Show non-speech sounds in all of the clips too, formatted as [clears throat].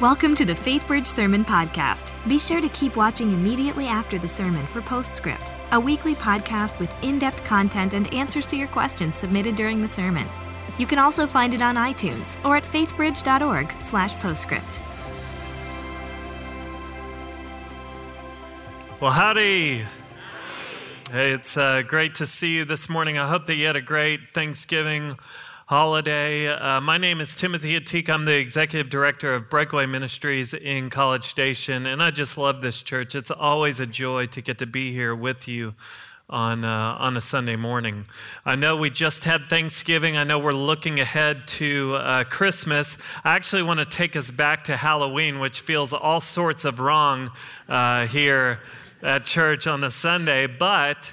Welcome to the FaithBridge Sermon Podcast. Be sure to keep watching immediately after the sermon for Postscript, a weekly podcast with in depth content and answers to your questions submitted during the sermon. You can also find it on iTunes or at faithbridge.org/slash postscript. Well, howdy. Hey, it's uh, great to see you this morning. I hope that you had a great Thanksgiving holiday. Uh, my name is Timothy Ateek. I'm the executive director of Breakaway Ministries in College Station, and I just love this church. It's always a joy to get to be here with you on, uh, on a Sunday morning. I know we just had Thanksgiving. I know we're looking ahead to uh, Christmas. I actually want to take us back to Halloween, which feels all sorts of wrong uh, here at church on a Sunday, but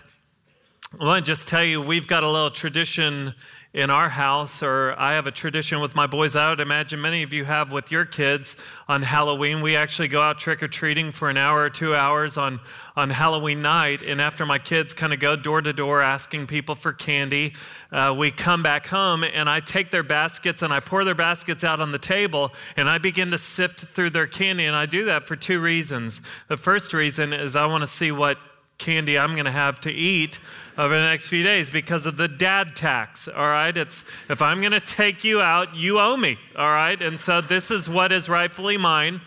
I want to just tell you we've got a little tradition in our house, or I have a tradition with my boys. I would imagine many of you have with your kids on Halloween. We actually go out trick or treating for an hour or two hours on, on Halloween night. And after my kids kind of go door to door asking people for candy, uh, we come back home and I take their baskets and I pour their baskets out on the table and I begin to sift through their candy. And I do that for two reasons. The first reason is I want to see what candy I'm going to have to eat over the next few days because of the dad tax. All right. It's if I'm going to take you out, you owe me. All right. And so this is what is rightfully mine.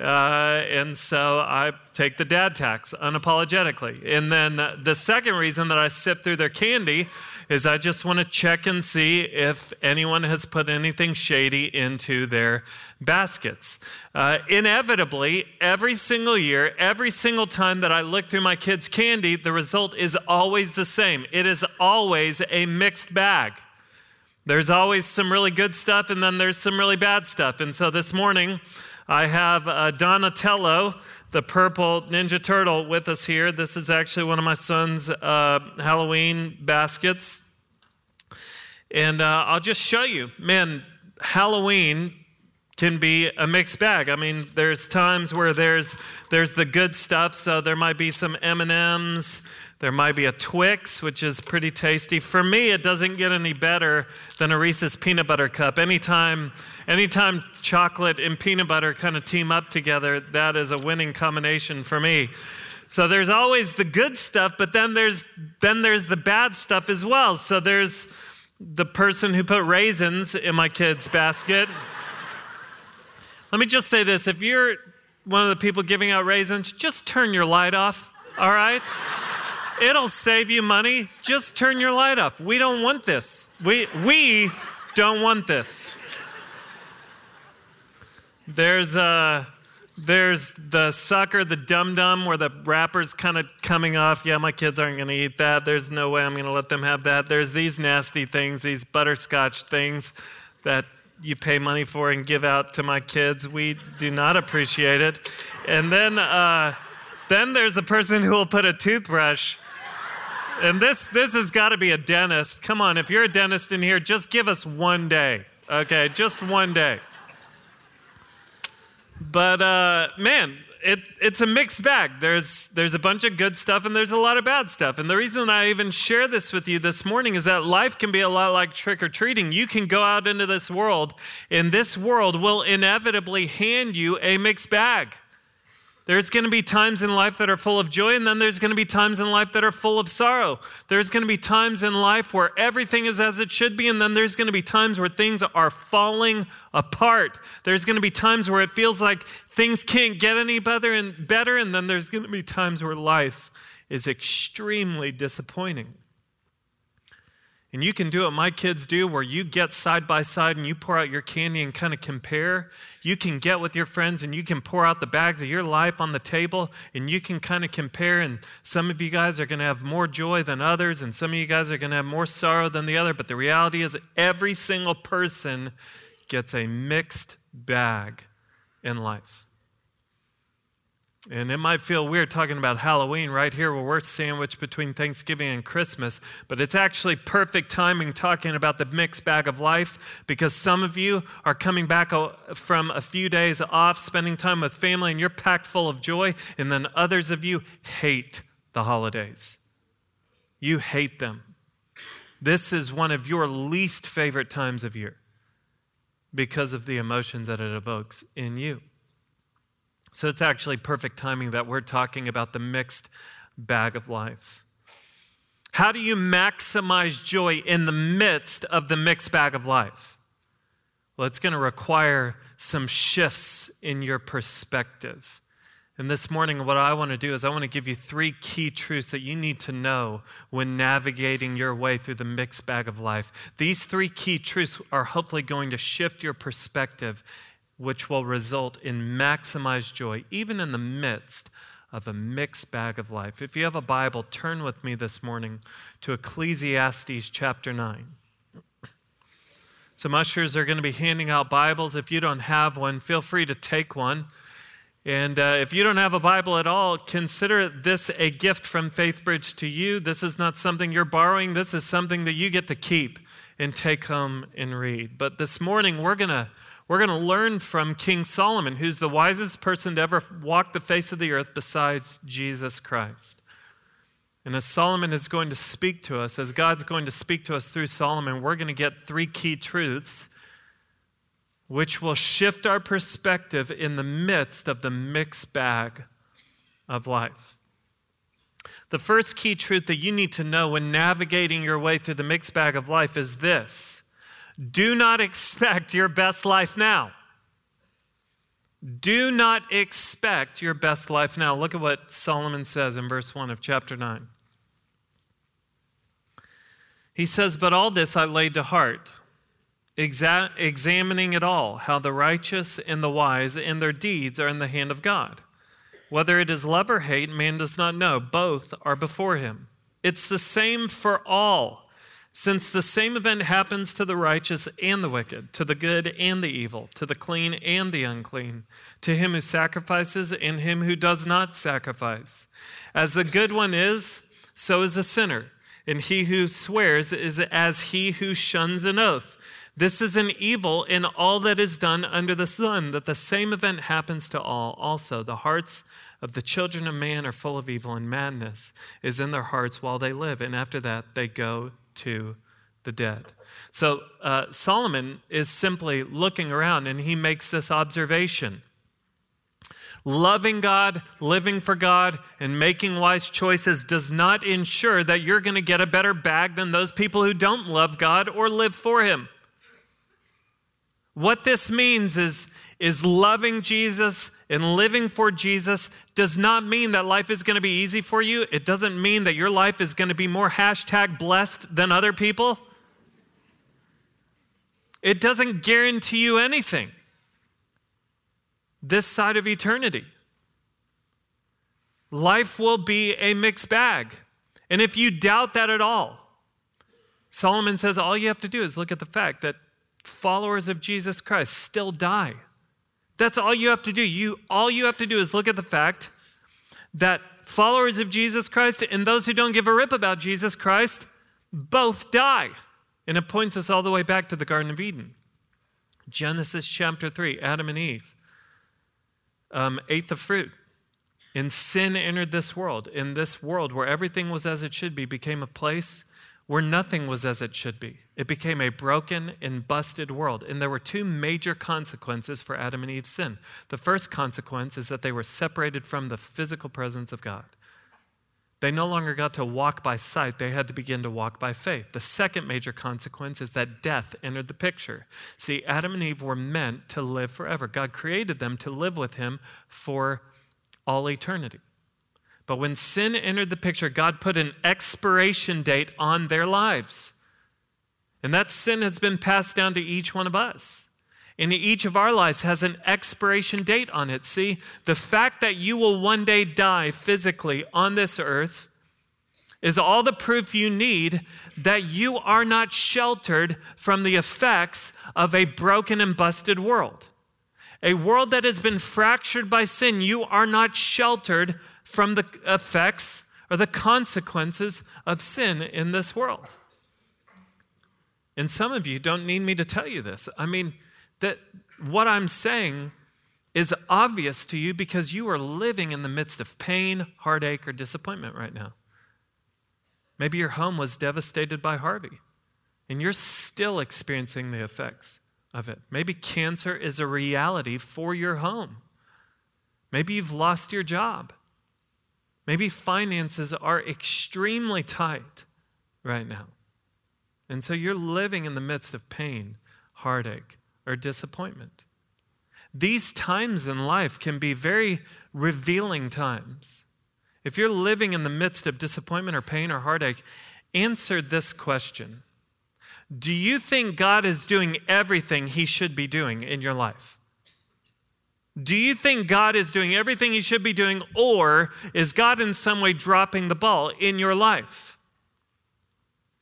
Uh, and so I take the dad tax unapologetically. And then the second reason that I sip through their candy is I just want to check and see if anyone has put anything shady into their baskets. Uh, inevitably, every single year, every single time that I look through my kids' candy, the result is always the same. It is always a mixed bag. There's always some really good stuff, and then there's some really bad stuff. And so this morning, I have uh, Donatello, the purple Ninja Turtle, with us here. This is actually one of my son's uh, Halloween baskets. And uh, I'll just show you. Man, Halloween can be a mixed bag. I mean, there's times where there's there's the good stuff, so there might be some M&Ms, there might be a Twix, which is pretty tasty. For me, it doesn't get any better than a Reese's peanut butter cup. Anytime anytime chocolate and peanut butter kind of team up together, that is a winning combination for me. So there's always the good stuff, but then there's then there's the bad stuff as well. So there's the person who put raisins in my kid's basket. [laughs] Let me just say this if you're one of the people giving out raisins, just turn your light off, all right? It'll save you money. Just turn your light off. We don't want this. We, we don't want this. There's, uh, there's the sucker, the dum dum, where the wrapper's kind of coming off. Yeah, my kids aren't going to eat that. There's no way I'm going to let them have that. There's these nasty things, these butterscotch things that you pay money for and give out to my kids. We do not appreciate it. And then, uh, then there's a person who will put a toothbrush. And this, this has got to be a dentist. Come on, if you're a dentist in here, just give us one day, okay? Just one day. But uh, man, it, it's a mixed bag. There's, there's a bunch of good stuff and there's a lot of bad stuff. And the reason I even share this with you this morning is that life can be a lot like trick or treating. You can go out into this world, and this world will inevitably hand you a mixed bag. There's going to be times in life that are full of joy, and then there's going to be times in life that are full of sorrow. There's going to be times in life where everything is as it should be, and then there's going to be times where things are falling apart. There's going to be times where it feels like things can't get any better and better, and then there's going to be times where life is extremely disappointing. And you can do what my kids do, where you get side by side and you pour out your candy and kind of compare. You can get with your friends and you can pour out the bags of your life on the table and you can kind of compare. And some of you guys are going to have more joy than others, and some of you guys are going to have more sorrow than the other. But the reality is, every single person gets a mixed bag in life. And it might feel weird talking about Halloween right here where we're sandwiched between Thanksgiving and Christmas, but it's actually perfect timing talking about the mixed bag of life because some of you are coming back from a few days off, spending time with family, and you're packed full of joy, and then others of you hate the holidays. You hate them. This is one of your least favorite times of year. because of the emotions that it evokes in you. So it's actually perfect timing that we're talking about the mixed bag of life. How do you maximize joy in the midst of the mixed bag of life? Well, it's going to require some shifts in your perspective. And this morning, what I want to do is I want to give you three key truths that you need to know when navigating your way through the mixed bag of life. These three key truths are hopefully going to shift your perspective, which will result in maximized joy, even in the midst of a mixed bag of life. If you have a Bible, turn with me this morning to Ecclesiastes chapter 9. Some ushers are going to be handing out Bibles. If you don't have one, feel free to take one. And uh, if you don't have a Bible at all, consider this a gift from FaithBridge to you. This is not something you're borrowing, this is something that you get to keep and take home and read. But this morning, we're going to. We're going to learn from King Solomon, who's the wisest person to ever walk the face of the earth besides Jesus Christ. And as Solomon is going to speak to us, as God's going to speak to us through Solomon, we're going to get three key truths which will shift our perspective in the midst of the mixed bag of life. The first key truth that you need to know when navigating your way through the mixed bag of life is this do not expect your best life now. Do not expect your best life now. Look at what Solomon says in verse 1 of chapter 9. He says, But all this I laid to heart exa- examining it all, how the righteous and the wise in their deeds are in the hand of God. Whether it is love or hate, man does not know. Both are before him. It's the same for all, since the same event happens to the righteous and the wicked, to the good and the evil, to the clean and the unclean, to him who sacrifices and him who does not sacrifice. As the good one is, so is a sinner, and he who swears is as he who shuns an oath. This is an evil in all that is done under the sun, that the same event happens to all also. The hearts of the children of man are full of evil, and madness is in their hearts while they live, and after that they go to the dead. So uh, Solomon is simply looking around and he makes this observation. Loving God, living for God, and making wise choices does not ensure that you're going to get a better bag than those people who don't love God or live for Him. What this means is, is loving Jesus and living for Jesus does not mean that life is going to be easy for you. It doesn't mean that your life is going to be more hashtag blessed than other people. It doesn't guarantee you anything this side of eternity. Life will be a mixed bag. And if you doubt that at all, Solomon says all you have to do is look at the fact that followers of Jesus Christ still die. That's all you have to do. You all you have to do is look at the fact that followers of Jesus Christ and those who don't give a rip about Jesus Christ both die. And it points us all the way back to the Garden of Eden. Genesis chapter 3, Adam and Eve um, ate the fruit. And sin entered this world. In this world where everything was as it should be, became a place where nothing was as it should be. It became a broken and busted world. And there were two major consequences for Adam and Eve's sin. The first consequence is that they were separated from the physical presence of God. They no longer got to walk by sight, they had to begin to walk by faith. The second major consequence is that death entered the picture. See, Adam and Eve were meant to live forever. God created them to live with Him for all eternity. But when sin entered the picture, God put an expiration date on their lives. And that sin has been passed down to each one of us. And each of our lives has an expiration date on it. See, the fact that you will one day die physically on this earth is all the proof you need that you are not sheltered from the effects of a broken and busted world. A world that has been fractured by sin, you are not sheltered from the effects or the consequences of sin in this world. And some of you don't need me to tell you this. I mean, that what I'm saying is obvious to you because you are living in the midst of pain, heartache, or disappointment right now. Maybe your home was devastated by Harvey, and you're still experiencing the effects of it. Maybe cancer is a reality for your home. Maybe you've lost your job. Maybe finances are extremely tight right now. And so you're living in the midst of pain, heartache, or disappointment. These times in life can be very revealing times. If you're living in the midst of disappointment or pain or heartache, answer this question Do you think God is doing everything he should be doing in your life? Do you think God is doing everything he should be doing, or is God in some way dropping the ball in your life?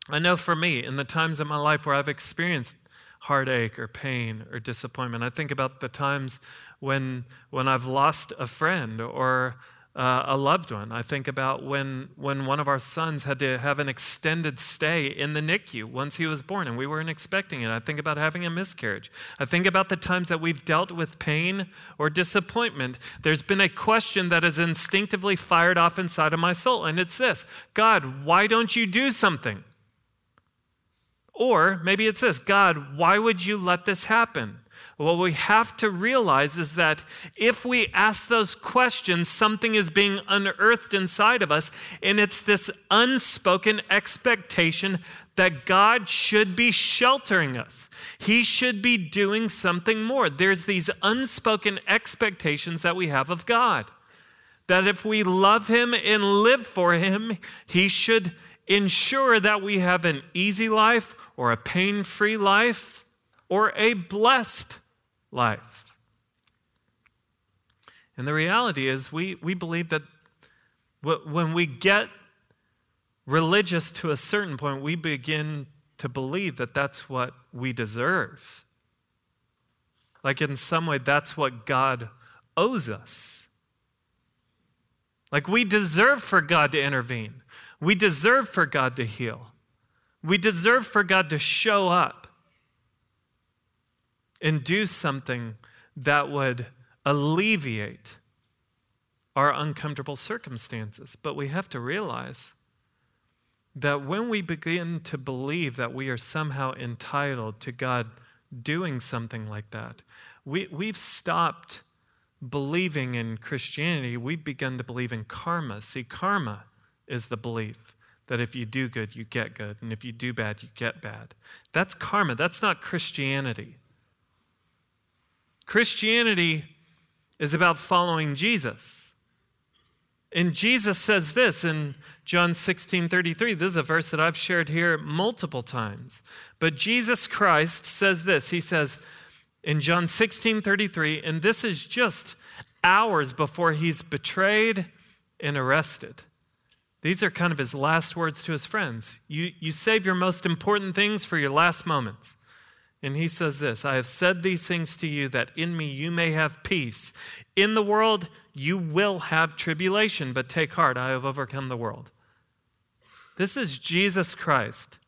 I know for me, in the times of my life where I've experienced heartache or pain or disappointment, I think about the times when, when I've lost a friend or uh, a loved one. I think about when, when one of our sons had to have an extended stay in the NICU once he was born and we weren't expecting it. I think about having a miscarriage. I think about the times that we've dealt with pain or disappointment. There's been a question that has instinctively fired off inside of my soul, and it's this God, why don't you do something? Or maybe it's this God, why would you let this happen? What we have to realize is that if we ask those questions, something is being unearthed inside of us, and it's this unspoken expectation that God should be sheltering us. He should be doing something more. There's these unspoken expectations that we have of God. That if we love Him and live for Him, He should ensure that we have an easy life or a pain free life or a blessed life. And the reality is, we, we believe that when we get religious to a certain point, we begin to believe that that's what we deserve. Like, in some way, that's what God owes us. Like, we deserve for God to intervene, we deserve for God to heal, we deserve for God to show up and do something that would alleviate our uncomfortable circumstances. But we have to realize that when we begin to believe that we are somehow entitled to God doing something like that, we, we've stopped believing in Christianity. We've begun to believe in karma. See, karma is the belief that if you do good, you get good, and if you do bad, you get bad. That's karma. That's not Christianity. Christianity is about following Jesus. And Jesus says this in John 16 33. This is a verse that I've shared here multiple times. But Jesus Christ says this. He says in John 16 33, and this is just hours before he's betrayed and arrested. These are kind of his last words to his friends. You, you save your most important things for your last moments. And he says this I have said these things to you that in me you may have peace. In the world you will have tribulation, but take heart, I have overcome the world. This is Jesus Christ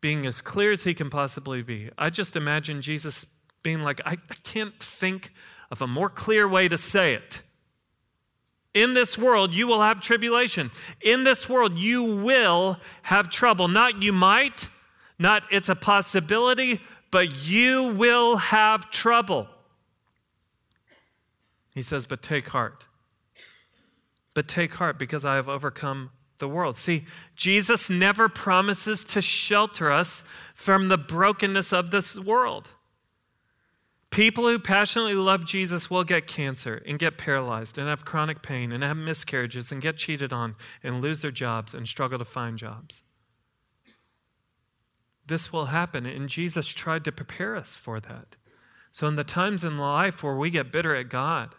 being as clear as he can possibly be. I just imagine Jesus being like, I, I can't think of a more clear way to say it. In this world, you will have tribulation. In this world, you will have trouble. Not you might, not it's a possibility, but you will have trouble. He says, But take heart. But take heart because I have overcome the world. See, Jesus never promises to shelter us from the brokenness of this world. People who passionately love Jesus will get cancer and get paralyzed and have chronic pain and have miscarriages and get cheated on and lose their jobs and struggle to find jobs this will happen. And Jesus tried to prepare us for that. So, in the times in life where we get bitter at God,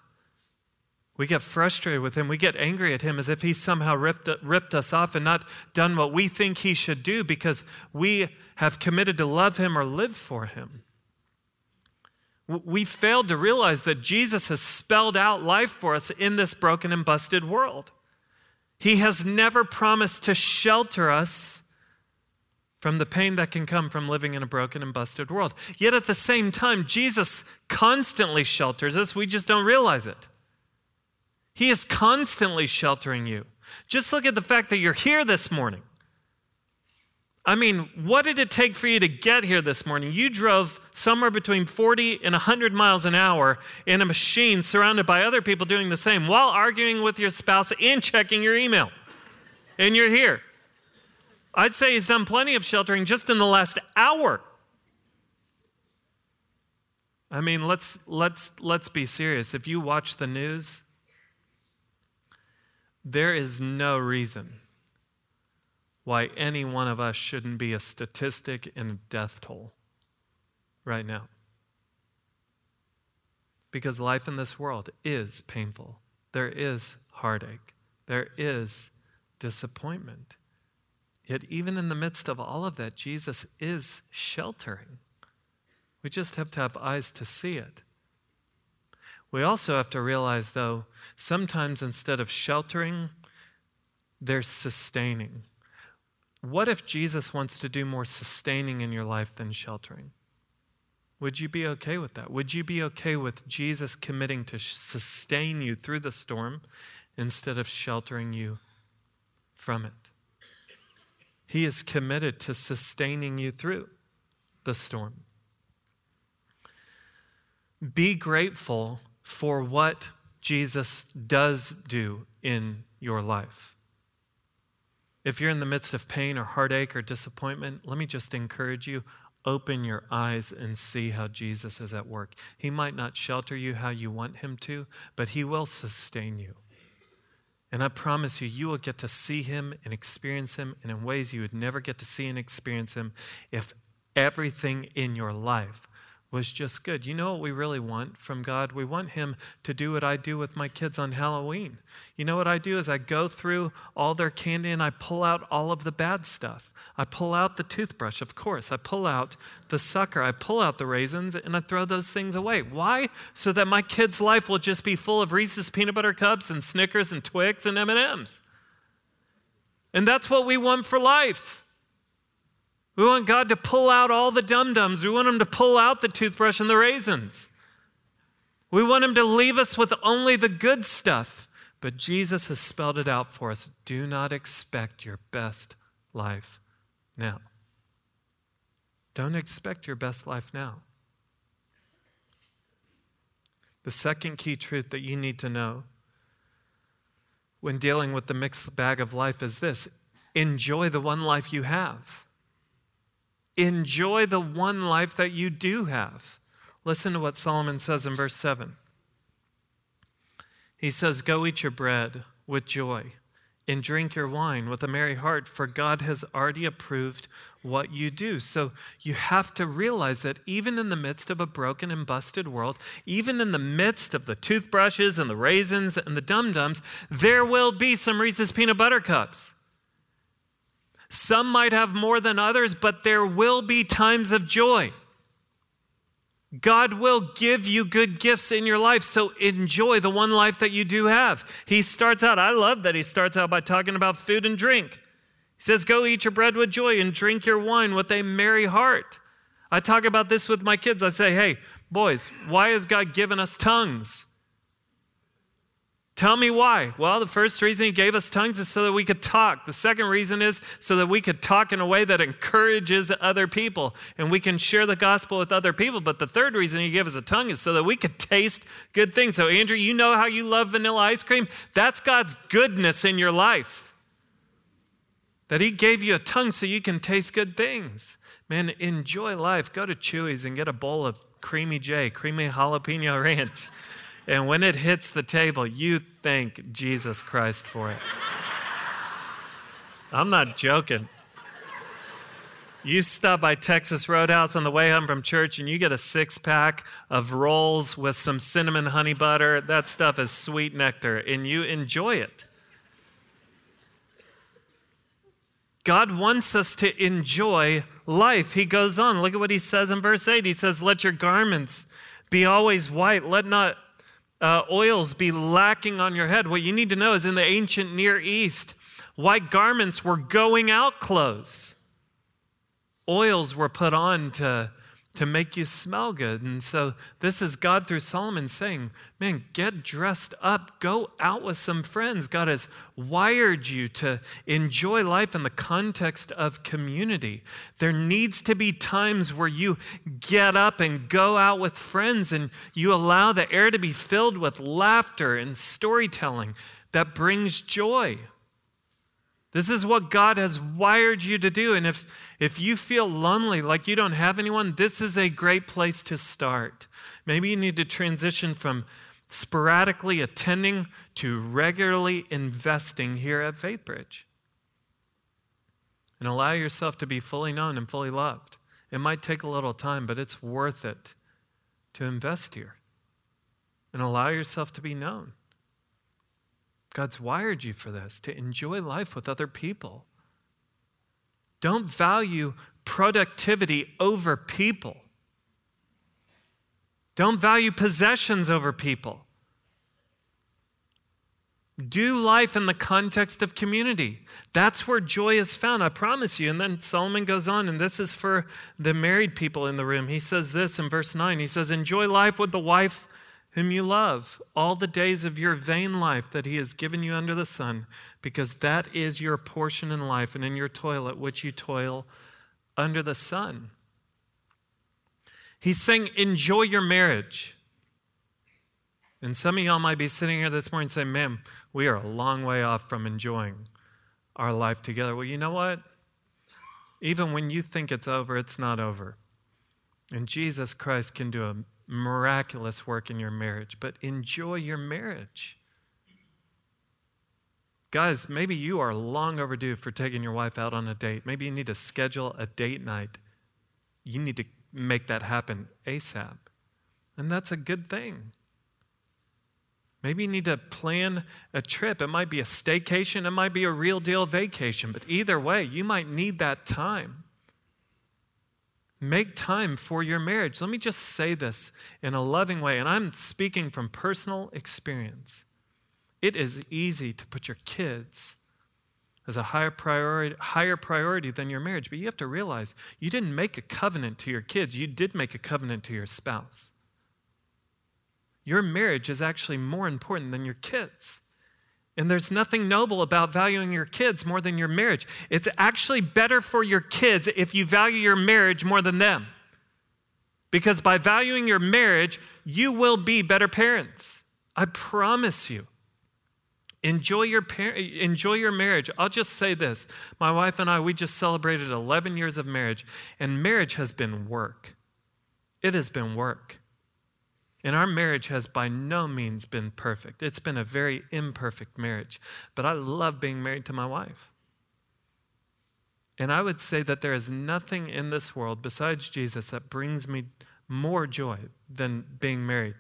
we get frustrated with Him, we get angry at Him as if He's somehow ripped, ripped us off and not done what we think He should do because we have committed to love Him or live for Him. We failed to realize that Jesus has spelled out life for us in this broken and busted world. He has never promised to shelter us from the pain that can come from living in a broken and busted world. Yet at the same time, Jesus constantly shelters us. We just don't realize it. He is constantly sheltering you. Just look at the fact that you're here this morning. I mean, what did it take for you to get here this morning? You drove somewhere between 40 and 100 miles an hour in a machine surrounded by other people doing the same while arguing with your spouse and checking your email. And you're here. I'd say he's done plenty of sheltering just in the last hour. I mean, let's, let's, let's be serious. If you watch the news, there is no reason why any one of us shouldn't be a statistic in a death toll right now. Because life in this world is painful, there is heartache, there is disappointment. Yet, even in the midst of all of that, Jesus is sheltering. We just have to have eyes to see it. We also have to realize, though, sometimes instead of sheltering, they're sustaining. What if Jesus wants to do more sustaining in your life than sheltering? Would you be okay with that? Would you be okay with Jesus committing to sustain you through the storm instead of sheltering you from it? He is committed to sustaining you through the storm. Be grateful for what Jesus does do in your life. If you're in the midst of pain or heartache or disappointment, let me just encourage you open your eyes and see how Jesus is at work. He might not shelter you how you want him to, but he will sustain you. And I promise you, you will get to see him and experience him and in ways you would never get to see and experience him if everything in your life was just good. You know what we really want from God? We want Him to do what I do with my kids on Halloween. You know what I do is I go through all their candy and I pull out all of the bad stuff. I pull out the toothbrush, of course. I pull out the sucker. I pull out the raisins and I throw those things away. Why? So that my kid's life will just be full of Reese's peanut butter cups and Snickers and Twix and M&Ms. And that's what we want for life. We want God to pull out all the dum dums. We want Him to pull out the toothbrush and the raisins. We want Him to leave us with only the good stuff. But Jesus has spelled it out for us. Do not expect your best life now. Don't expect your best life now. The second key truth that you need to know when dealing with the mixed bag of life is this enjoy the one life you have. Enjoy the one life that you do have. Listen to what Solomon says in verse 7. He says, Go eat your bread with joy and drink your wine with a merry heart, for God has already approved what you do. So you have to realize that even in the midst of a broken and busted world, even in the midst of the toothbrushes and the raisins and the dum dums, there will be some Reese's peanut butter cups. Some might have more than others, but there will be times of joy. God will give you good gifts in your life, so enjoy the one life that you do have. He starts out, I love that he starts out by talking about food and drink. He says, Go eat your bread with joy and drink your wine with a merry heart. I talk about this with my kids. I say, Hey, boys, why has God given us tongues? Tell me why. Well, the first reason he gave us tongues is so that we could talk. The second reason is so that we could talk in a way that encourages other people and we can share the gospel with other people. But the third reason he gave us a tongue is so that we could taste good things. So, Andrew, you know how you love vanilla ice cream? That's God's goodness in your life. That he gave you a tongue so you can taste good things. Man, enjoy life. Go to Chuy's and get a bowl of Creamy J, creamy jalapeno ranch. And when it hits the table, you thank Jesus Christ for it. I'm not joking. You stop by Texas Roadhouse on the way home from church and you get a six pack of rolls with some cinnamon honey butter. That stuff is sweet nectar, and you enjoy it. God wants us to enjoy life. He goes on. Look at what he says in verse 8. He says, Let your garments be always white. Let not uh, oils be lacking on your head. What you need to know is in the ancient Near East, white garments were going out clothes. Oils were put on to to make you smell good. And so this is God through Solomon saying, Man, get dressed up, go out with some friends. God has wired you to enjoy life in the context of community. There needs to be times where you get up and go out with friends and you allow the air to be filled with laughter and storytelling that brings joy. This is what God has wired you to do. And if, if you feel lonely, like you don't have anyone, this is a great place to start. Maybe you need to transition from sporadically attending to regularly investing here at FaithBridge. And allow yourself to be fully known and fully loved. It might take a little time, but it's worth it to invest here and allow yourself to be known. God's wired you for this, to enjoy life with other people. Don't value productivity over people. Don't value possessions over people. Do life in the context of community. That's where joy is found, I promise you. And then Solomon goes on, and this is for the married people in the room. He says this in verse 9 He says, Enjoy life with the wife whom you love, all the days of your vain life that he has given you under the sun, because that is your portion in life and in your toil at which you toil under the sun. He's saying, enjoy your marriage. And some of y'all might be sitting here this morning saying, "Ma'am, we are a long way off from enjoying our life together. Well, you know what? Even when you think it's over, it's not over. And Jesus Christ can do a miraculous work in your marriage, but enjoy your marriage. Guys, maybe you are long overdue for taking your wife out on a date. Maybe you need to schedule a date night. You need to make that happen ASAP. And that's a good thing. Maybe you need to plan a trip. It might be a staycation, it might be a real deal vacation, but either way, you might need that time. Make time for your marriage. Let me just say this in a loving way, and I'm speaking from personal experience. It is easy to put your kids as a higher priority, higher priority than your marriage, but you have to realize you didn't make a covenant to your kids, you did make a covenant to your spouse. Your marriage is actually more important than your kids. And there's nothing noble about valuing your kids more than your marriage. It's actually better for your kids if you value your marriage more than them. Because by valuing your marriage, you will be better parents. I promise you. Enjoy your, par- enjoy your marriage. I'll just say this. My wife and I, we just celebrated 11 years of marriage, and marriage has been work. It has been work. And our marriage has by no means been perfect. It's been a very imperfect marriage. But I love being married to my wife. And I would say that there is nothing in this world besides Jesus that brings me more joy than being married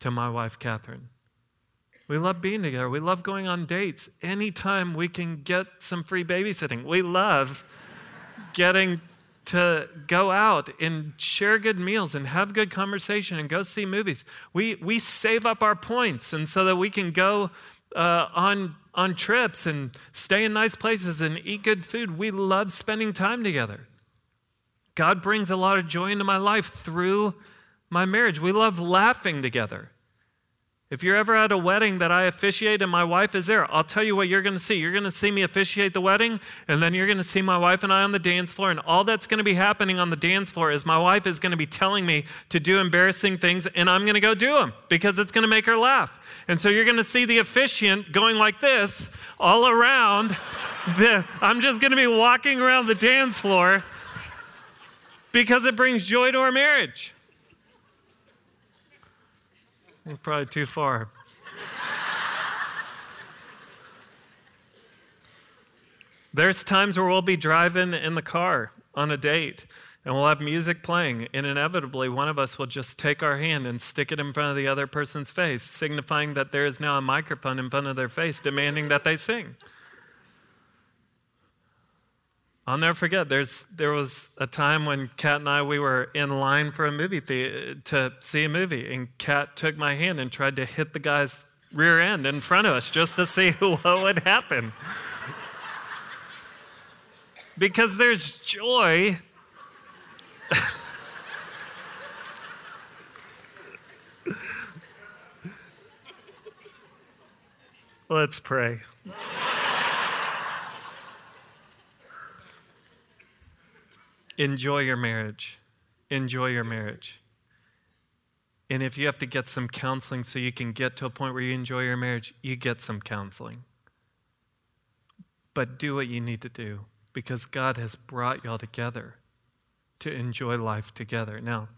to my wife, Catherine. We love being together. We love going on dates. Anytime we can get some free babysitting, we love getting to go out and share good meals and have good conversation and go see movies. We, we save up our points and so that we can go uh, on, on trips and stay in nice places and eat good food. We love spending time together. God brings a lot of joy into my life through my marriage. We love laughing together. If you're ever at a wedding that I officiate and my wife is there, I'll tell you what you're going to see. You're going to see me officiate the wedding, and then you're going to see my wife and I on the dance floor. And all that's going to be happening on the dance floor is my wife is going to be telling me to do embarrassing things, and I'm going to go do them because it's going to make her laugh. And so you're going to see the officiant going like this all around. [laughs] The, I'm just going to be walking around the dance floor because it brings joy to our marriage. It's probably too far. There's times where we'll be driving in the car on a date and we'll have music playing, and inevitably one of us will just take our hand and stick it in front of the other person's face, signifying that there is now a microphone in front of their face demanding that they sing. I'll never forget. There's there was a time when Kat and I we were in line for a movie the, to see a movie, and Kat took my hand and tried to hit the guy's rear end in front of us just to see [laughs] what would happen. because there's joy. [laughs] Let's pray. Enjoy your marriage. Enjoy your marriage. And if you have to get some counseling so you can get to a point where you enjoy your marriage, you get some counseling. But do what you need to do because God has brought y'all together to enjoy life together. Now,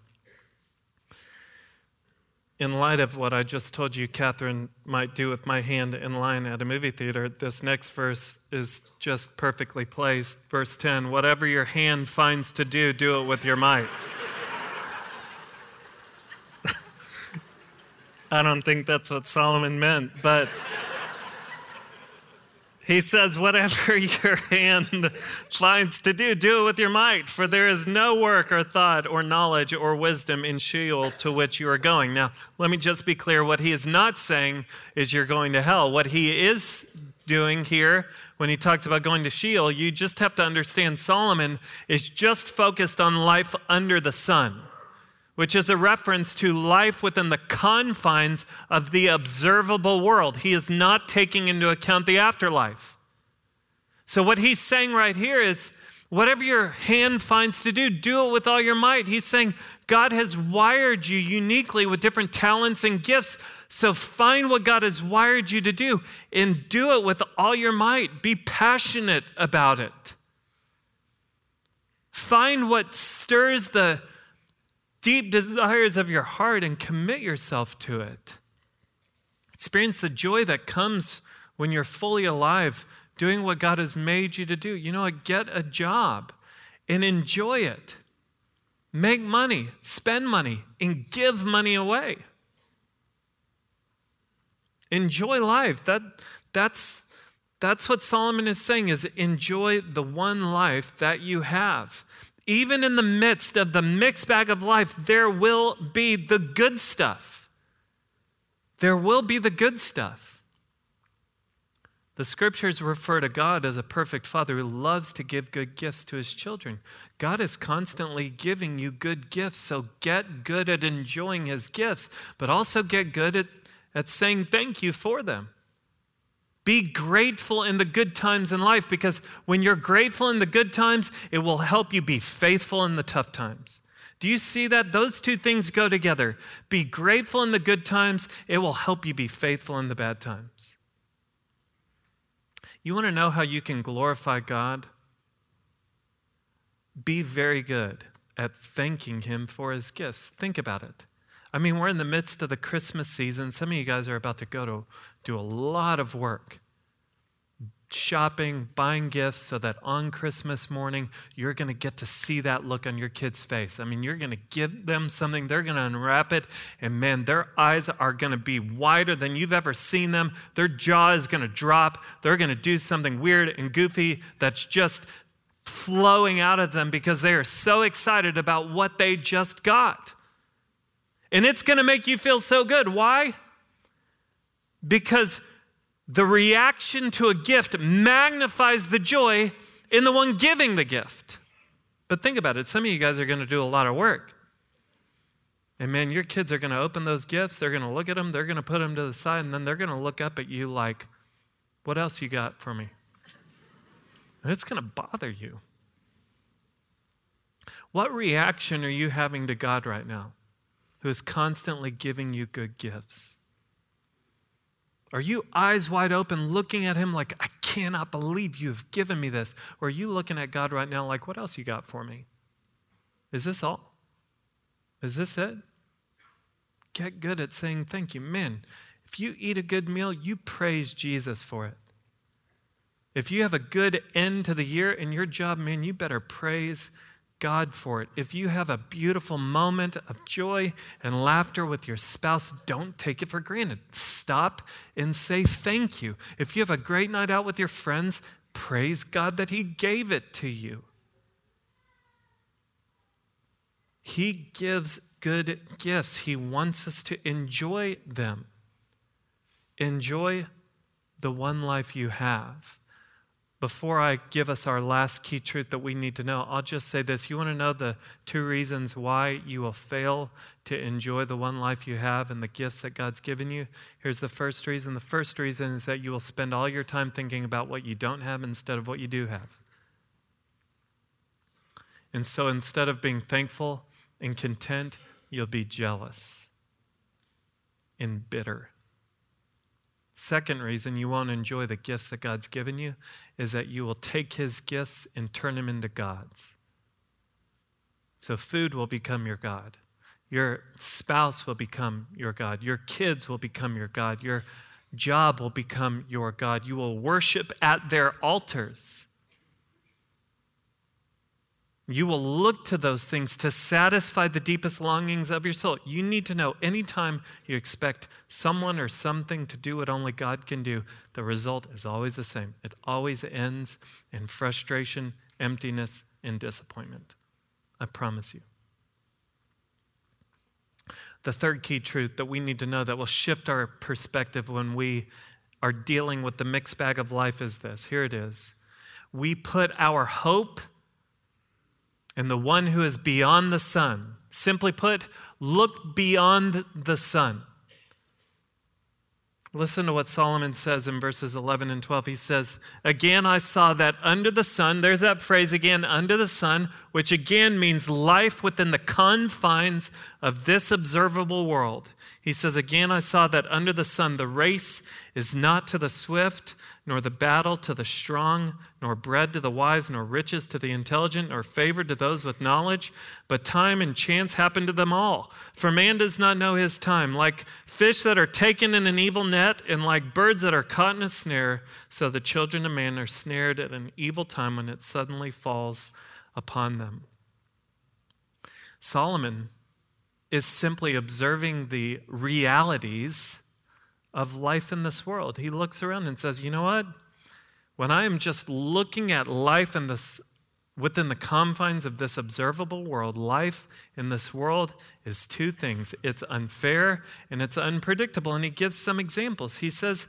in light of what I just told you, Catherine might do with my hand in line at a movie theater, this next verse is just perfectly placed. Verse 10 Whatever your hand finds to do, do it with your might. [laughs] I don't think that's what Solomon meant, but. He says, Whatever [laughs] your hand finds to do, do it with your might, for there is no work or thought or knowledge or wisdom in Sheol to which you are going. Now, let me just be clear what he is not saying is you're going to hell. What he is doing here when he talks about going to Sheol, you just have to understand Solomon is just focused on life under the sun which is a reference to life within the confines of the observable world. He is not taking into account the afterlife. So, what he's saying right here is whatever your hand finds to do, do it with all your might. He's saying God has wired you uniquely with different talents and gifts. So, find what God has wired you to do and do it with all your might. Be passionate about it. Find what stirs the deep desires of your heart and commit yourself to it. Experience the joy that comes when you're fully alive, doing what God has made you to do. You know, get a job and enjoy it. Make money, spend money, and give money away. Enjoy life. That, that's, that's what Solomon is saying is enjoy the one life that you have even in the midst of the mixed bag of life, there will be the good stuff. There will be the good stuff. The scriptures refer to God as a perfect father who loves to give good gifts to his children. God is constantly giving you good gifts, so get good at enjoying his gifts, but also get good at, at saying thank you for them. Be grateful in the good times in life because when you're grateful in the good times, it will help you be faithful in the tough times. Do you see that? Those two things go together. Be grateful in the good times, it will help you be faithful in the bad times. You want to know how you can glorify God? Be very good at thanking Him for His gifts. Think about it. I mean, we're in the midst of the Christmas season. Some of you guys are about to go to do a lot of work shopping, buying gifts so that on Christmas morning, you're going to get to see that look on your kid's face. I mean, you're going to give them something, they're going to unwrap it, and man, their eyes are going to be wider than you've ever seen them. Their jaw is going to drop. They're going to do something weird and goofy that's just flowing out of them because they are so excited about what they just got. And it's going to make you feel so good. Why? Because the reaction to a gift magnifies the joy in the one giving the gift. But think about it some of you guys are going to do a lot of work. And man, your kids are going to open those gifts, they're going to look at them, they're going to put them to the side, and then they're going to look up at you like, What else you got for me? And it's going to bother you. What reaction are you having to God right now, who is constantly giving you good gifts? Are you eyes wide open looking at him like, I cannot believe you've given me this? Or are you looking at God right now like, what else you got for me? Is this all? Is this it? Get good at saying thank you. Man, if you eat a good meal, you praise Jesus for it. If you have a good end to the year in your job, man, you better praise God for it. If you have a beautiful moment of joy and laughter with your spouse, don't take it for granted. Stop and say thank you. If you have a great night out with your friends, praise God that He gave it to you. He gives good gifts, He wants us to enjoy them. Enjoy the one life you have. Before I give us our last key truth that we need to know, I'll just say this. You want to know the two reasons why you will fail to enjoy the one life you have and the gifts that God's given you? Here's the first reason. The first reason is that you will spend all your time thinking about what you don't have instead of what you do have. And so instead of being thankful and content, you'll be jealous and bitter. Second reason you won't enjoy the gifts that God's given you is that you will take his gifts and turn them into gods. So food will become your God. Your spouse will become your God. Your kids will become your God. Your job will become your God. You will worship at their altars. You will look to those things to satisfy the deepest longings of your soul. You need to know anytime you expect someone or something to do what only God can do, the result is always the same. It always ends in frustration, emptiness, and disappointment. I promise you. The third key truth that we need to know that will shift our perspective when we are dealing with the mixed bag of life is this. Here it is. We put our hope and the one who is beyond the sun. Simply put, look beyond the sun. Listen to what Solomon says in verses 11 and 12. He says, Again, I saw that under the sun, there's that phrase again, under the sun, which again means life within the confines of this observable world. He says, Again, I saw that under the sun, the race is not to the swift, nor the battle to the strong, nor bread to the wise, nor riches to the intelligent, nor favor to those with knowledge. But time and chance happen to them all. For man does not know his time. Like fish that are taken in an evil net, and like birds that are caught in a snare, so the children of man are snared at an evil time when it suddenly falls upon them. Solomon is simply observing the realities of life in this world. He looks around and says, You know what? When I am just looking at life in this, within the confines of this observable world, life in this world is two things it's unfair and it's unpredictable. And he gives some examples. He says,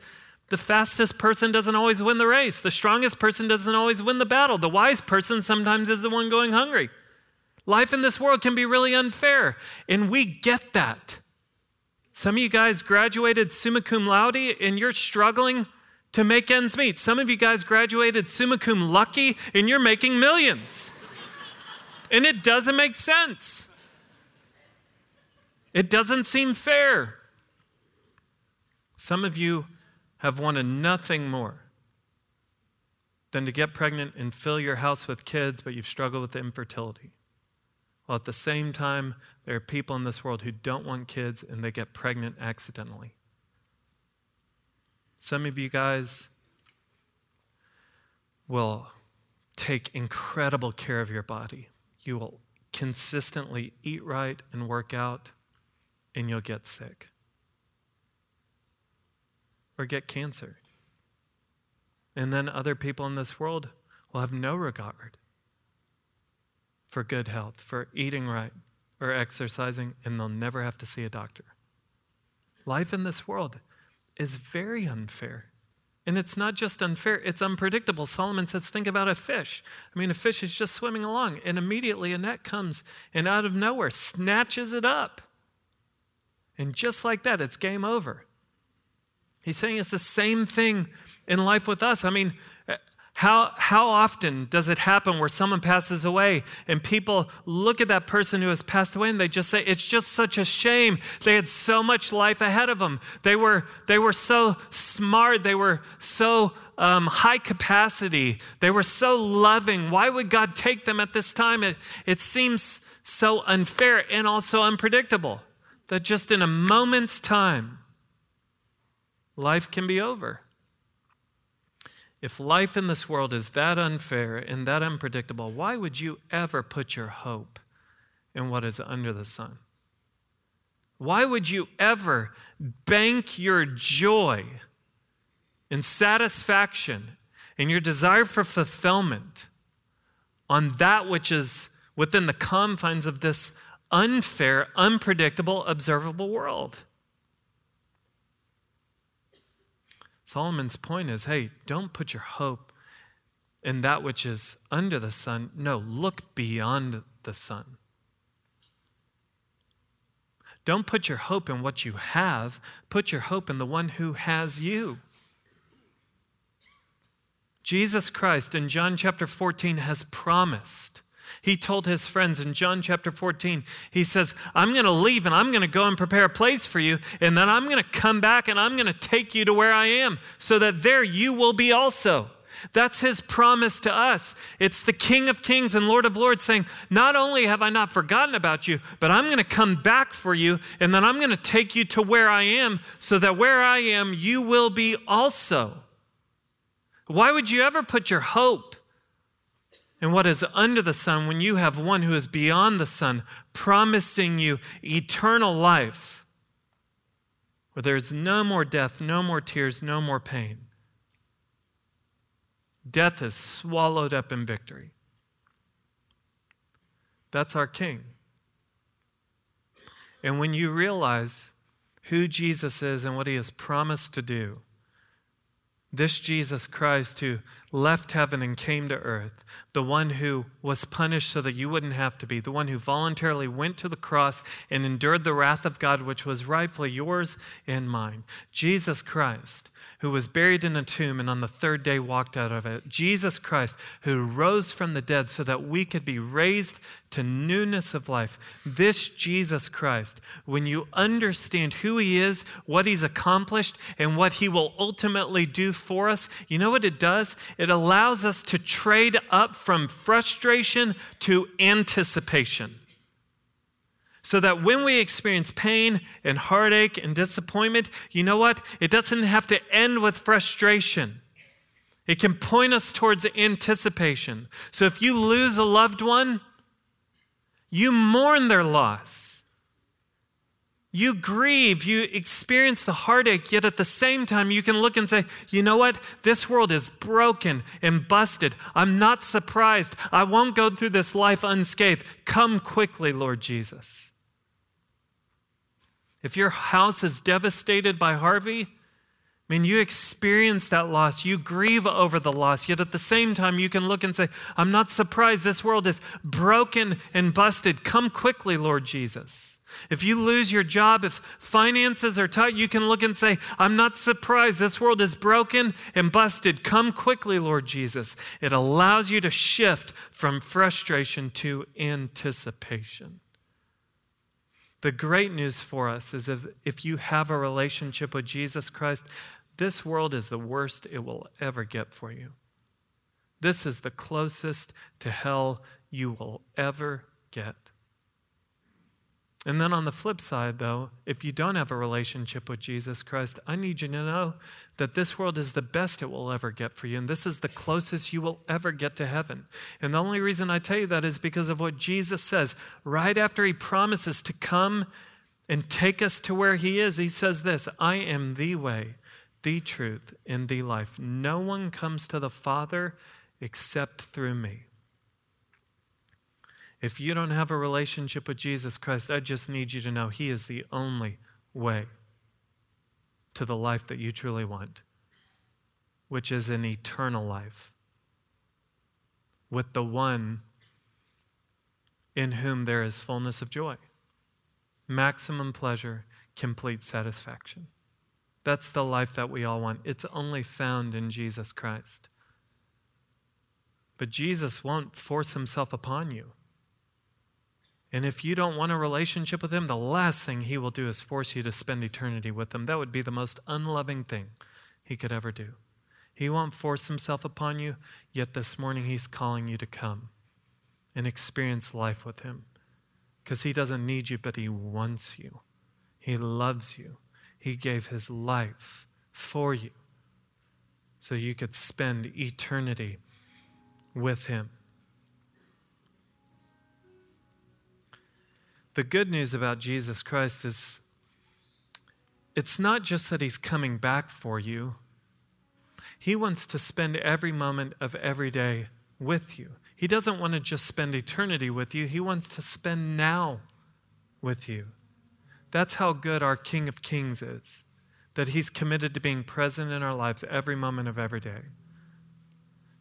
the fastest person doesn't always win the race. The strongest person doesn't always win the battle. The wise person sometimes is the one going hungry. Life in this world can be really unfair, and we get that. Some of you guys graduated summa cum laude and you're struggling to make ends meet. Some of you guys graduated summa cum lucky and you're making millions. and it doesn't make sense. It doesn't seem fair. Some of you have wanted nothing more than to get pregnant and fill your house with kids, but you've struggled with infertility. While at the same time, there are people in this world who don't want kids and they get pregnant accidentally. Some of you guys will take incredible care of your body. You will consistently eat right and work out, and you'll get sick or get cancer. And then other people in this world will have no regard for good health, for eating right, or exercising, and they'll never have to see a doctor. Life in this world is very unfair. And it's not just unfair, it's unpredictable. Solomon says, Think about a fish. I mean, a fish is just swimming along, and immediately a net comes and out of nowhere snatches it up. And just like that, it's game over. He's saying it's the same thing in life with us. I mean, how, how often does it happen where someone passes away and people look at that person who has passed away and they just say, It's just such a shame. They had so much life ahead of them. They were, they were so smart. They were so um, high capacity. They were so loving. Why would God take them at this time? It, it seems so unfair and also unpredictable that just in a moment's time, life can be over. If life in this world is that unfair and that unpredictable, why would you ever put your hope in what is under the sun? Why would you ever bank your joy and satisfaction and your desire for fulfillment on that which is within the confines of this unfair, unpredictable, observable world? Solomon's point is hey, don't put your hope in that which is under the sun. No, look beyond the sun. Don't put your hope in what you have, put your hope in the one who has you. Jesus Christ in John chapter 14 has promised. He told his friends in John chapter 14, he says, I'm going to leave and I'm going to go and prepare a place for you, and then I'm going to come back and I'm going to take you to where I am, so that there you will be also. That's his promise to us. It's the King of Kings and Lord of Lords saying, Not only have I not forgotten about you, but I'm going to come back for you, and then I'm going to take you to where I am, so that where I am, you will be also. Why would you ever put your hope in what is under the sun when you have one who is beyond the sun promising you eternal life, where there's no more death, no more tears, no more pain? Death is swallowed up in victory. That's our King. And when you realize who Jesus is and what he has promised to do, this Jesus Christ who left heaven and came to earth, the one who was punished so that you wouldn't have to be, the one who voluntarily went to the cross and endured the wrath of God, which was rightfully yours and mine. Jesus Christ who was buried in a tomb and on the third day walked out of it. Jesus Christ, who rose from the dead so that we could be raised to newness of life. This Jesus Christ, when you understand who he is, what he's accomplished, and what he will ultimately do for us, you know what it does? It allows us to trade up from frustration to anticipation so that when we experience pain and heartache and disappointment, you know what? It doesn't have to end with frustration. It can point us towards anticipation. So if you lose a loved one, you mourn their loss. You grieve, you experience the heartache, yet at the same time, you can look and say, you know what? This world is broken and busted. I'm not surprised. I won't go through this life unscathed. Come quickly, Lord Jesus. If your house is devastated by Harvey, I mean, you experience that loss. You grieve over the loss. Yet at the same time, you can look and say, I'm not surprised. This world is broken and busted. Come quickly, Lord Jesus. If you lose your job, if finances are tight, you can look and say, I'm not surprised. This world is broken and busted. Come quickly, Lord Jesus. It allows you to shift from frustration to anticipation. The great news for us is if, if you have a relationship with Jesus Christ, this world is the worst it will ever get for you. This is the closest to hell you will ever get. And then on the flip side, though, if you don't have a relationship with Jesus Christ, I need you to know that this world is the best it will ever get for you, and this is the closest you will ever get to heaven. And the only reason I tell you that is because of what Jesus says. Right after he promises to come and take us to where he is, he says this I am the way, the truth, and the life. No one comes to the Father except through me. If you don't have a relationship with Jesus Christ, I just need you to know He is the only way to the life that you truly want, which is an eternal life with the one in whom there is fullness of joy, maximum pleasure, complete satisfaction. That's the life that we all want. It's only found in Jesus Christ. But Jesus won't force himself upon you. And if you don't want a relationship with Him, the last thing He will do is force you to spend eternity with Him. That would be the most unloving thing He could ever do. He won't force Himself upon you, yet this morning He's calling you to come and experience life with Him. Because He doesn't need you, but He wants you. He loves you. He gave His life for you so you could spend eternity with Him. The good news about Jesus Christ is it's not just that he's coming back for you, he wants to spend every moment of every day with you. He doesn't want to just spend eternity with you, he wants to spend now with you. That's how good our King of Kings is, that he's committed to being present in our lives every moment of every day.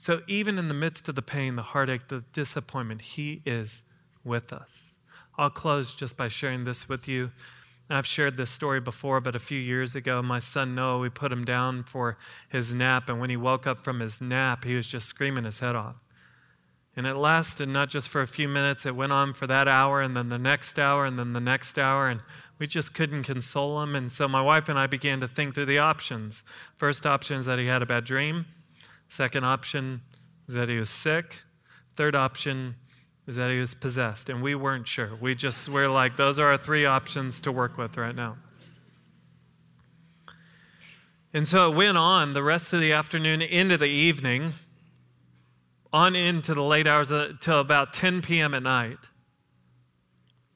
So even in the midst of the pain, the heartache, the disappointment, He is with us. I'll close just by sharing this with you. I've shared this story before, but a few years ago, my son Noah, we put him down for his nap, and when he woke up from his nap, he was just screaming his head off. And it lasted not just for a few minutes, it went on for that hour, and then the next hour, and then the next hour, and we just couldn't console him. And so my wife and I began to think through the options. First option is that he had a bad dream, second option is that he was sick, third option is that he was possessed, and we weren't sure. We just were like, those are our three options to work with right now. And so it went on the rest of the afternoon into the evening, on into the late hours uh, till about 10 p.m. at night.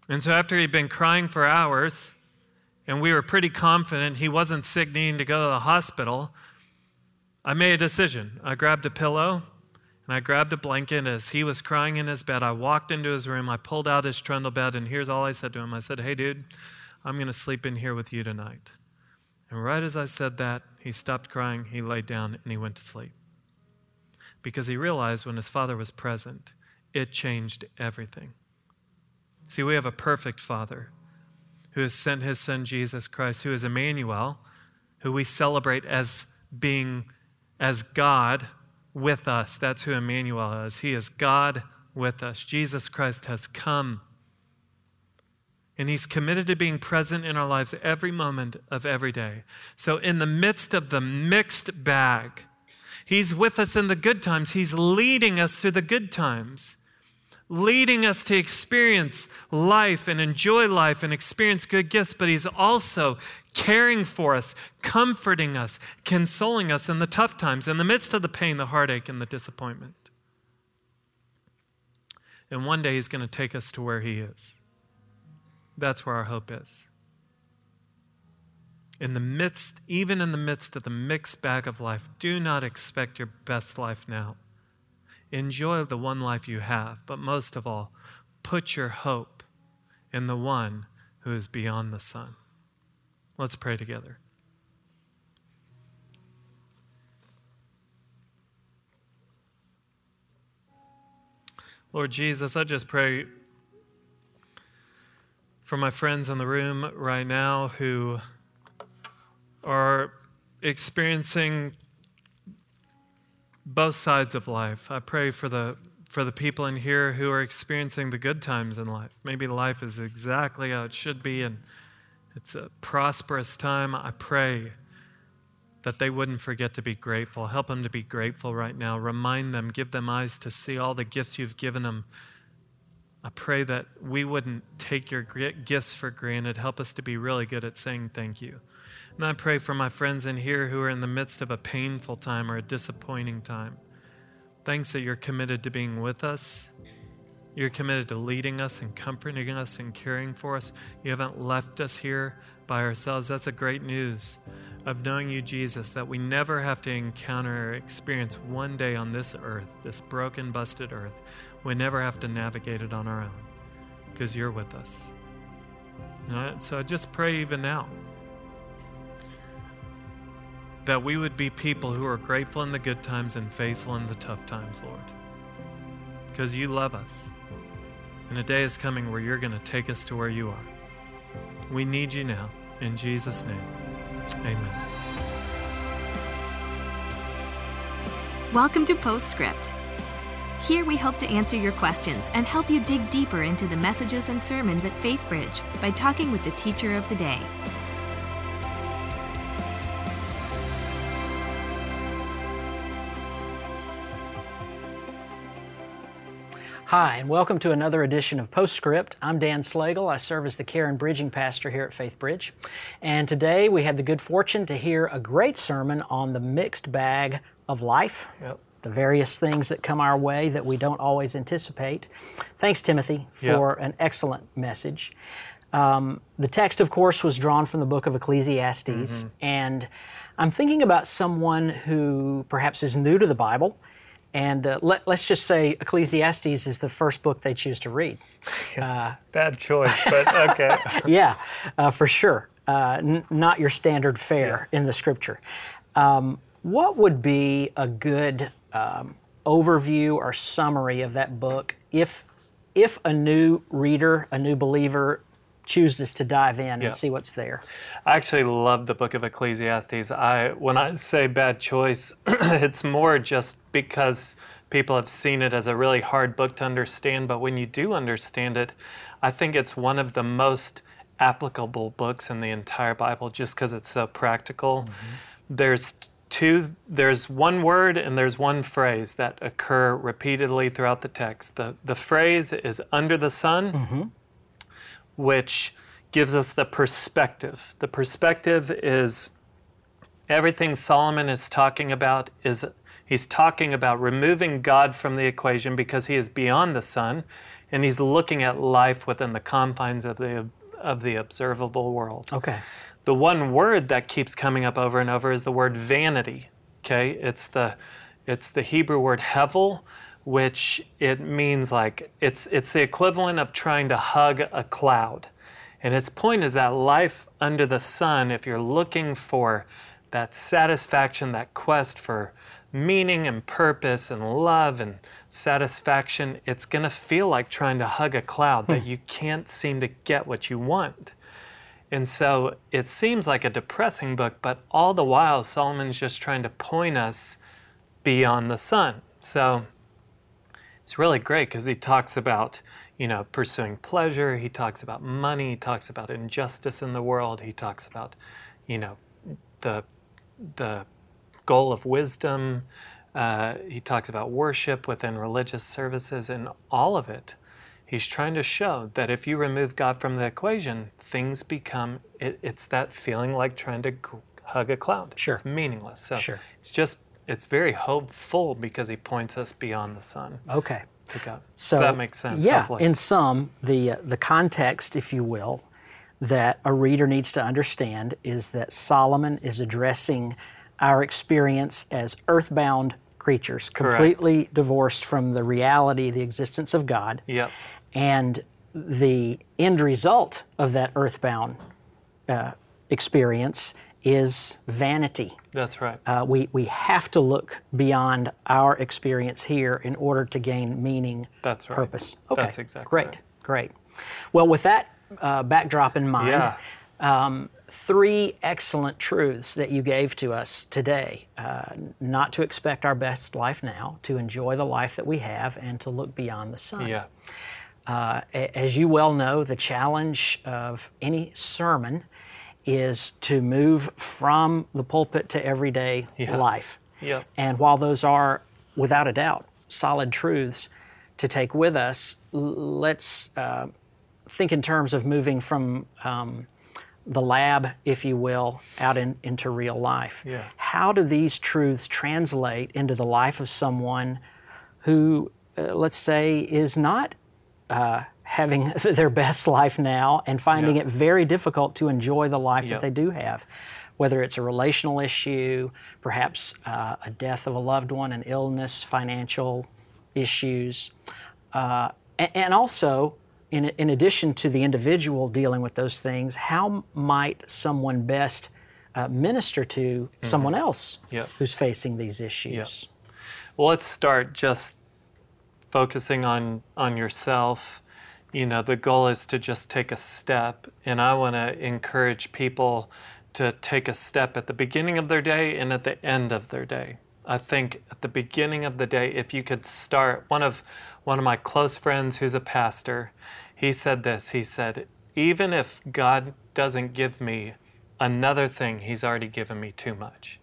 And so after he'd been crying for hours, and we were pretty confident he wasn't sick needing to go to the hospital, I made a decision. I grabbed a pillow and I grabbed a blanket as he was crying in his bed. I walked into his room. I pulled out his trundle bed, and here's all I said to him I said, Hey, dude, I'm going to sleep in here with you tonight. And right as I said that, he stopped crying, he laid down, and he went to sleep. Because he realized when his father was present, it changed everything. See, we have a perfect father who has sent his son Jesus Christ, who is Emmanuel, who we celebrate as being as God with us. That's who Emmanuel is. He is God with us. Jesus Christ has come. And he's committed to being present in our lives every moment of every day. So, in the midst of the mixed bag, he's with us in the good times. He's leading us through the good times leading us to experience life and enjoy life and experience good gifts, but He's also caring for us, comforting us, consoling us in the tough times, in the midst of the pain, the heartache, and the disappointment. And one day He's going to take us to where He is. That's where our hope is. In the midst, even in the midst of the mixed bag of life, do not expect your best life now. Enjoy the one life you have, but most of all, put your hope in the one who is beyond the sun. Let's pray together. Lord Jesus, I just pray for my friends in the room right now who are experiencing both sides of life. I pray for the for the people in here who are experiencing the good times in life. Maybe life is exactly how it should be and it's a prosperous time. I pray that they wouldn't forget to be grateful. Help them to be grateful right now. Remind them, give them eyes to see all the gifts you've given them. I pray that we wouldn't take your gifts for granted. Help us to be really good at saying thank you. And I pray for my friends in here who are in the midst of a painful time or a disappointing time. Thanks that you're committed to being with us. You're committed to leading us and comforting us and caring for us. You haven't left us here by ourselves. That's a great news of knowing you, Jesus, that we never have to encounter or experience one day on this earth, this broken, busted earth. We never have to navigate it on our own because you're with us. So I just pray even now that we would be people who are grateful in the good times and faithful in the tough times, Lord. Because you love us. And a day is coming where you're going to take us to where you are. We need you now. In Jesus' name, amen. Welcome to Postscript. Here we hope to answer your questions and help you dig deeper into the messages and sermons at FaithBridge by talking with the teacher of the day. Hi, and welcome to another edition of Postscript. I'm Dan Slagle. I serve as the Care and Bridging Pastor here at Faith Bridge. And today we had the good fortune to hear a great sermon on the mixed bag of life. Yep. The various things that come our way that we don't always anticipate. Thanks, Timothy, for yep. an excellent message. Um, the text, of course, was drawn from the book of Ecclesiastes, mm-hmm. and I'm thinking about someone who perhaps is new to the Bible and uh, let, us just say Ecclesiastes is the first book they choose to read. [laughs] Uh, Bad choice, but [laughs] okay. yeah, uh, for sure. Uh, n- not your standard fare yeah. in the scripture. Um, what would be a good um, overview or summary of that book if if a new reader, a new believer chooses to dive in Yeah. and see what's there? I actually love the book of Ecclesiastes. I when I say bad choice, [clears throat] it's more just because people have seen it as a really hard book to understand, but when you do understand it, I think it's one of the most applicable books in the entire Bible just because it's so practical. Mm-hmm. There's two there's one word and there's one phrase that occur repeatedly throughout the text. The the phrase is under the sun mm-hmm. Which gives us the perspective. The perspective is everything Solomon is talking about is he's talking about removing God from the equation because he is beyond the sun and he's looking at life within the confines of the of the observable world. Okay. The one word that keeps coming up over and over is the word vanity. Okay, it's the it's the Hebrew word hevel, which it means like it's it's the equivalent of trying to hug a cloud. And its point is that life under the sun, if you're looking for that satisfaction, that quest for meaning and purpose and love and satisfaction, it's going to feel like trying to hug a cloud that hmm. you can't seem to get what you want. And so it seems like a depressing book, but all the while, Solomon's just trying to point us beyond the sun. So it's really great because he talks about, you know, pursuing pleasure. He talks about money. He talks about injustice in the world. He talks about, you know, the the goal of wisdom. Uh, he talks about worship within religious services, and all of it. He's trying to show that if you remove God from the equation, things become. It, it's that feeling like trying to g- hug a cloud. Sure. It's meaningless. So Sure. it's just. It's very hopeful because he points us beyond the sun Okay. to God. So that makes sense. Yeah, hopefully. in some, the uh, the context, if you will, that a reader needs to understand is that Solomon is addressing our experience as earthbound creatures, completely divorced from the reality, the existence of God, Yep. and the end result of that earthbound uh, experience is vanity. That's right. Uh, we, we have to look beyond our experience here in order to gain meaning, That's right. purpose. Okay, That's exactly great, right. great. Well, with that uh, backdrop in mind, Yeah. um, three excellent truths that you gave to us today. Uh, not to expect our best life now, to enjoy the life that we have, and to look beyond the sun. Yeah. Uh, as you well know, the challenge of any sermon is to move from the pulpit to everyday Yeah. life. Yep. And while those are, without a doubt, solid truths to take with us, let's uh, think in terms of moving from um, the lab, if you will, out in, into real life. Yeah. How do these truths translate into the life of someone who, uh, let's say, is not uh, having [laughs] their best life now and finding Yeah. it very difficult to enjoy the life Yep. that they do have? Whether it's a relational issue, perhaps uh, a death of a loved one, an illness, financial issues, uh, a- and also, in, in addition to the individual dealing with those things, how might someone best uh, minister to someone else Mm-hmm. Yep. who's facing these issues? Well, let's start just focusing on on yourself. You know, the goal is to just take a step, and I want to encourage people to take a step at the beginning of their day and at the end of their day. I think at the beginning of the day, if you could start, one of one of my close friends who's a pastor, he said this. He said, even if God doesn't give me another thing, He's already given me too much.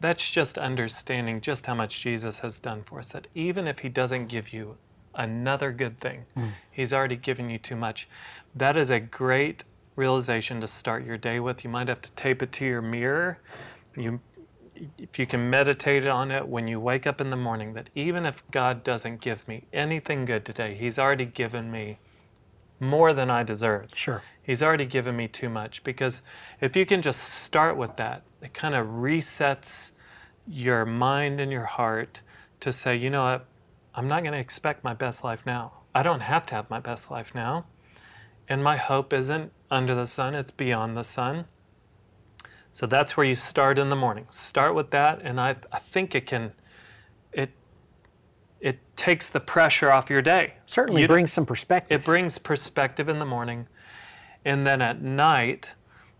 That's just understanding just how much Jesus has done for us. That even if He doesn't give you another good thing, hmm. He's already given you too much. That is a great realization to start your day with. You might have to tape it to your mirror. You, if you can meditate on it when you wake up in the morning, that even if God doesn't give me anything good today, He's already given me more than I deserve. Sure. He's already given me too much because if you can just start with that, it kind of resets your mind and your heart to say, you know what, I'm not going to expect my best life now. I don't have to have my best life now. And my hope isn't under the sun, it's beyond the sun. So that's where you start in the morning. Start with that, and I, I think it can, it, it takes the pressure off your day. Certainly You brings some perspective. It brings perspective in the morning. And then at night,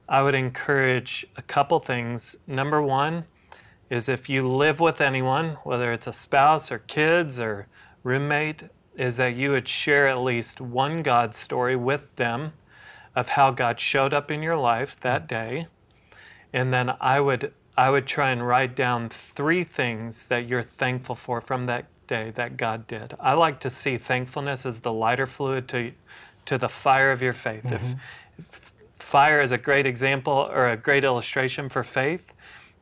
I would encourage a couple things. Number one is if you live with anyone, whether it's a spouse or kids or roommate, is that you would share at least one God story with them of how God showed up in your life that mm. day. And then I would I would try and write down three things that you're thankful for from that day that God did. I like to see thankfulness as the lighter fluid to to the fire of your faith. If, mm-hmm. if fire is a great example or a great illustration for faith,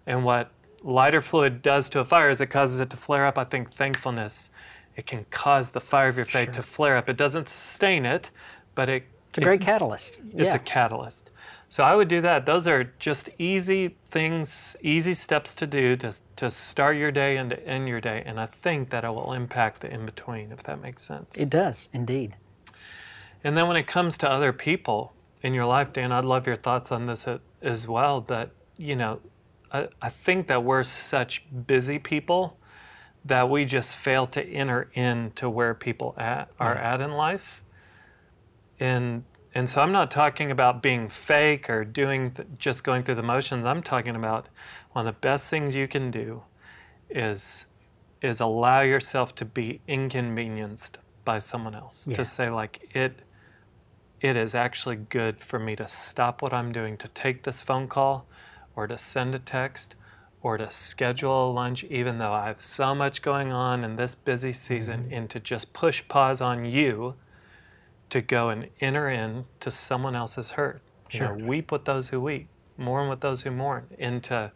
and what lighter fluid does to a fire is it causes it to flare up. I think thankfulness it can cause the fire of your faith to flare up. It doesn't sustain it, but it it's a great catalyst. it's yeah. a catalyst. So I would do that. Those are just easy things, easy steps to do to, to start your day and to end your day. And I think that it will impact the in between, if that makes sense. it does indeed. And then when it comes to other people in your life, Dan, I'd love your thoughts on this as well. But, you know, I, I think that we're such busy people that we just fail to enter into where people at, are at in life. And and so I'm not talking about being fake or doing th- just going through the motions. I'm talking about one of the best things you can do is is allow yourself to be inconvenienced by someone else. Yeah. To say like it it is actually good for me to stop what I'm doing to take this phone call or to send a text or to schedule a lunch even though I have so much going on in this busy season mm-hmm. and to just push pause on you to go and enter in to someone else's hurt. You know, Sure. weep with those who weep, mourn with those who mourn, and to,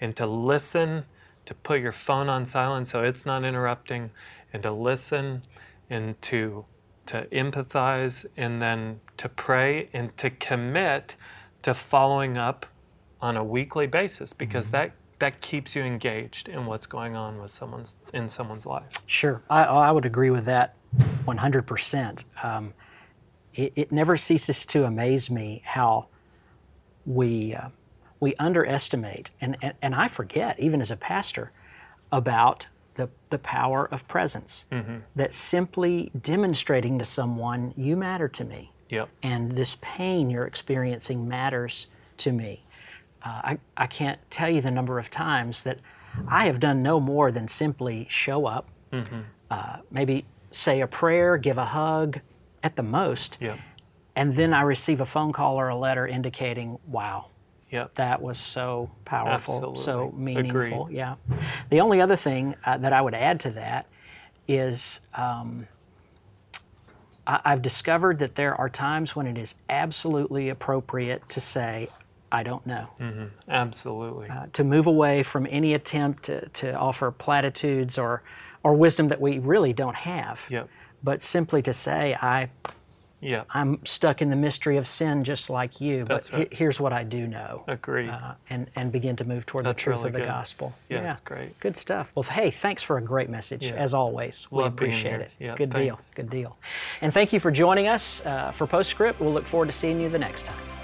and to listen, to put your phone on silent so it's not interrupting, and to listen, and to to empathize, and then to pray, and to commit to following up on a weekly basis because that that keeps you engaged in what's going on with someone's in someone's life. Sure, I, I would agree with that 100%. Um, it, it never ceases to amaze me how we, uh, we underestimate, and, and, and I forget, even as a pastor, about the, the power of presence. That simply demonstrating to someone, you matter to me, Yep. and this pain you're experiencing matters to me. Uh, I, I can't tell you the number of times that I have done no more than simply show up, uh, maybe say a prayer, give a hug at the most, Yep. and then I receive a phone call or a letter indicating, wow, Yep. that was so powerful, so meaningful. Agreed. Yeah. The only other thing uh, that I would add to that is um, I- I've discovered that there are times when it is absolutely appropriate to say, I don't know. Absolutely. Uh, to move away from any attempt to, to offer platitudes or, or wisdom that we really don't have. Yep. But simply to say, I, Yep. I'm stuck in the mystery of sin just like you, That's but right. he- here's what I do know. Agreed. Uh, and, and begin to move toward That's the truth really of the good. gospel. Yeah, that's great. Good stuff. Well, hey, thanks for a great message, Yeah. as always. We Love being appreciate it. Yeah, Good deal. Good deal. And thank you for joining us uh, for Postscript. We'll look forward to seeing you the next time.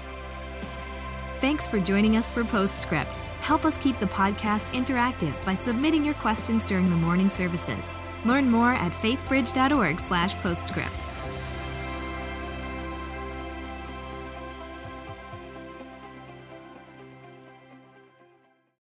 Thanks for joining us for Postscript. Help us keep the podcast interactive by submitting your questions during the morning services. Learn more at faithbridge.org/postscript.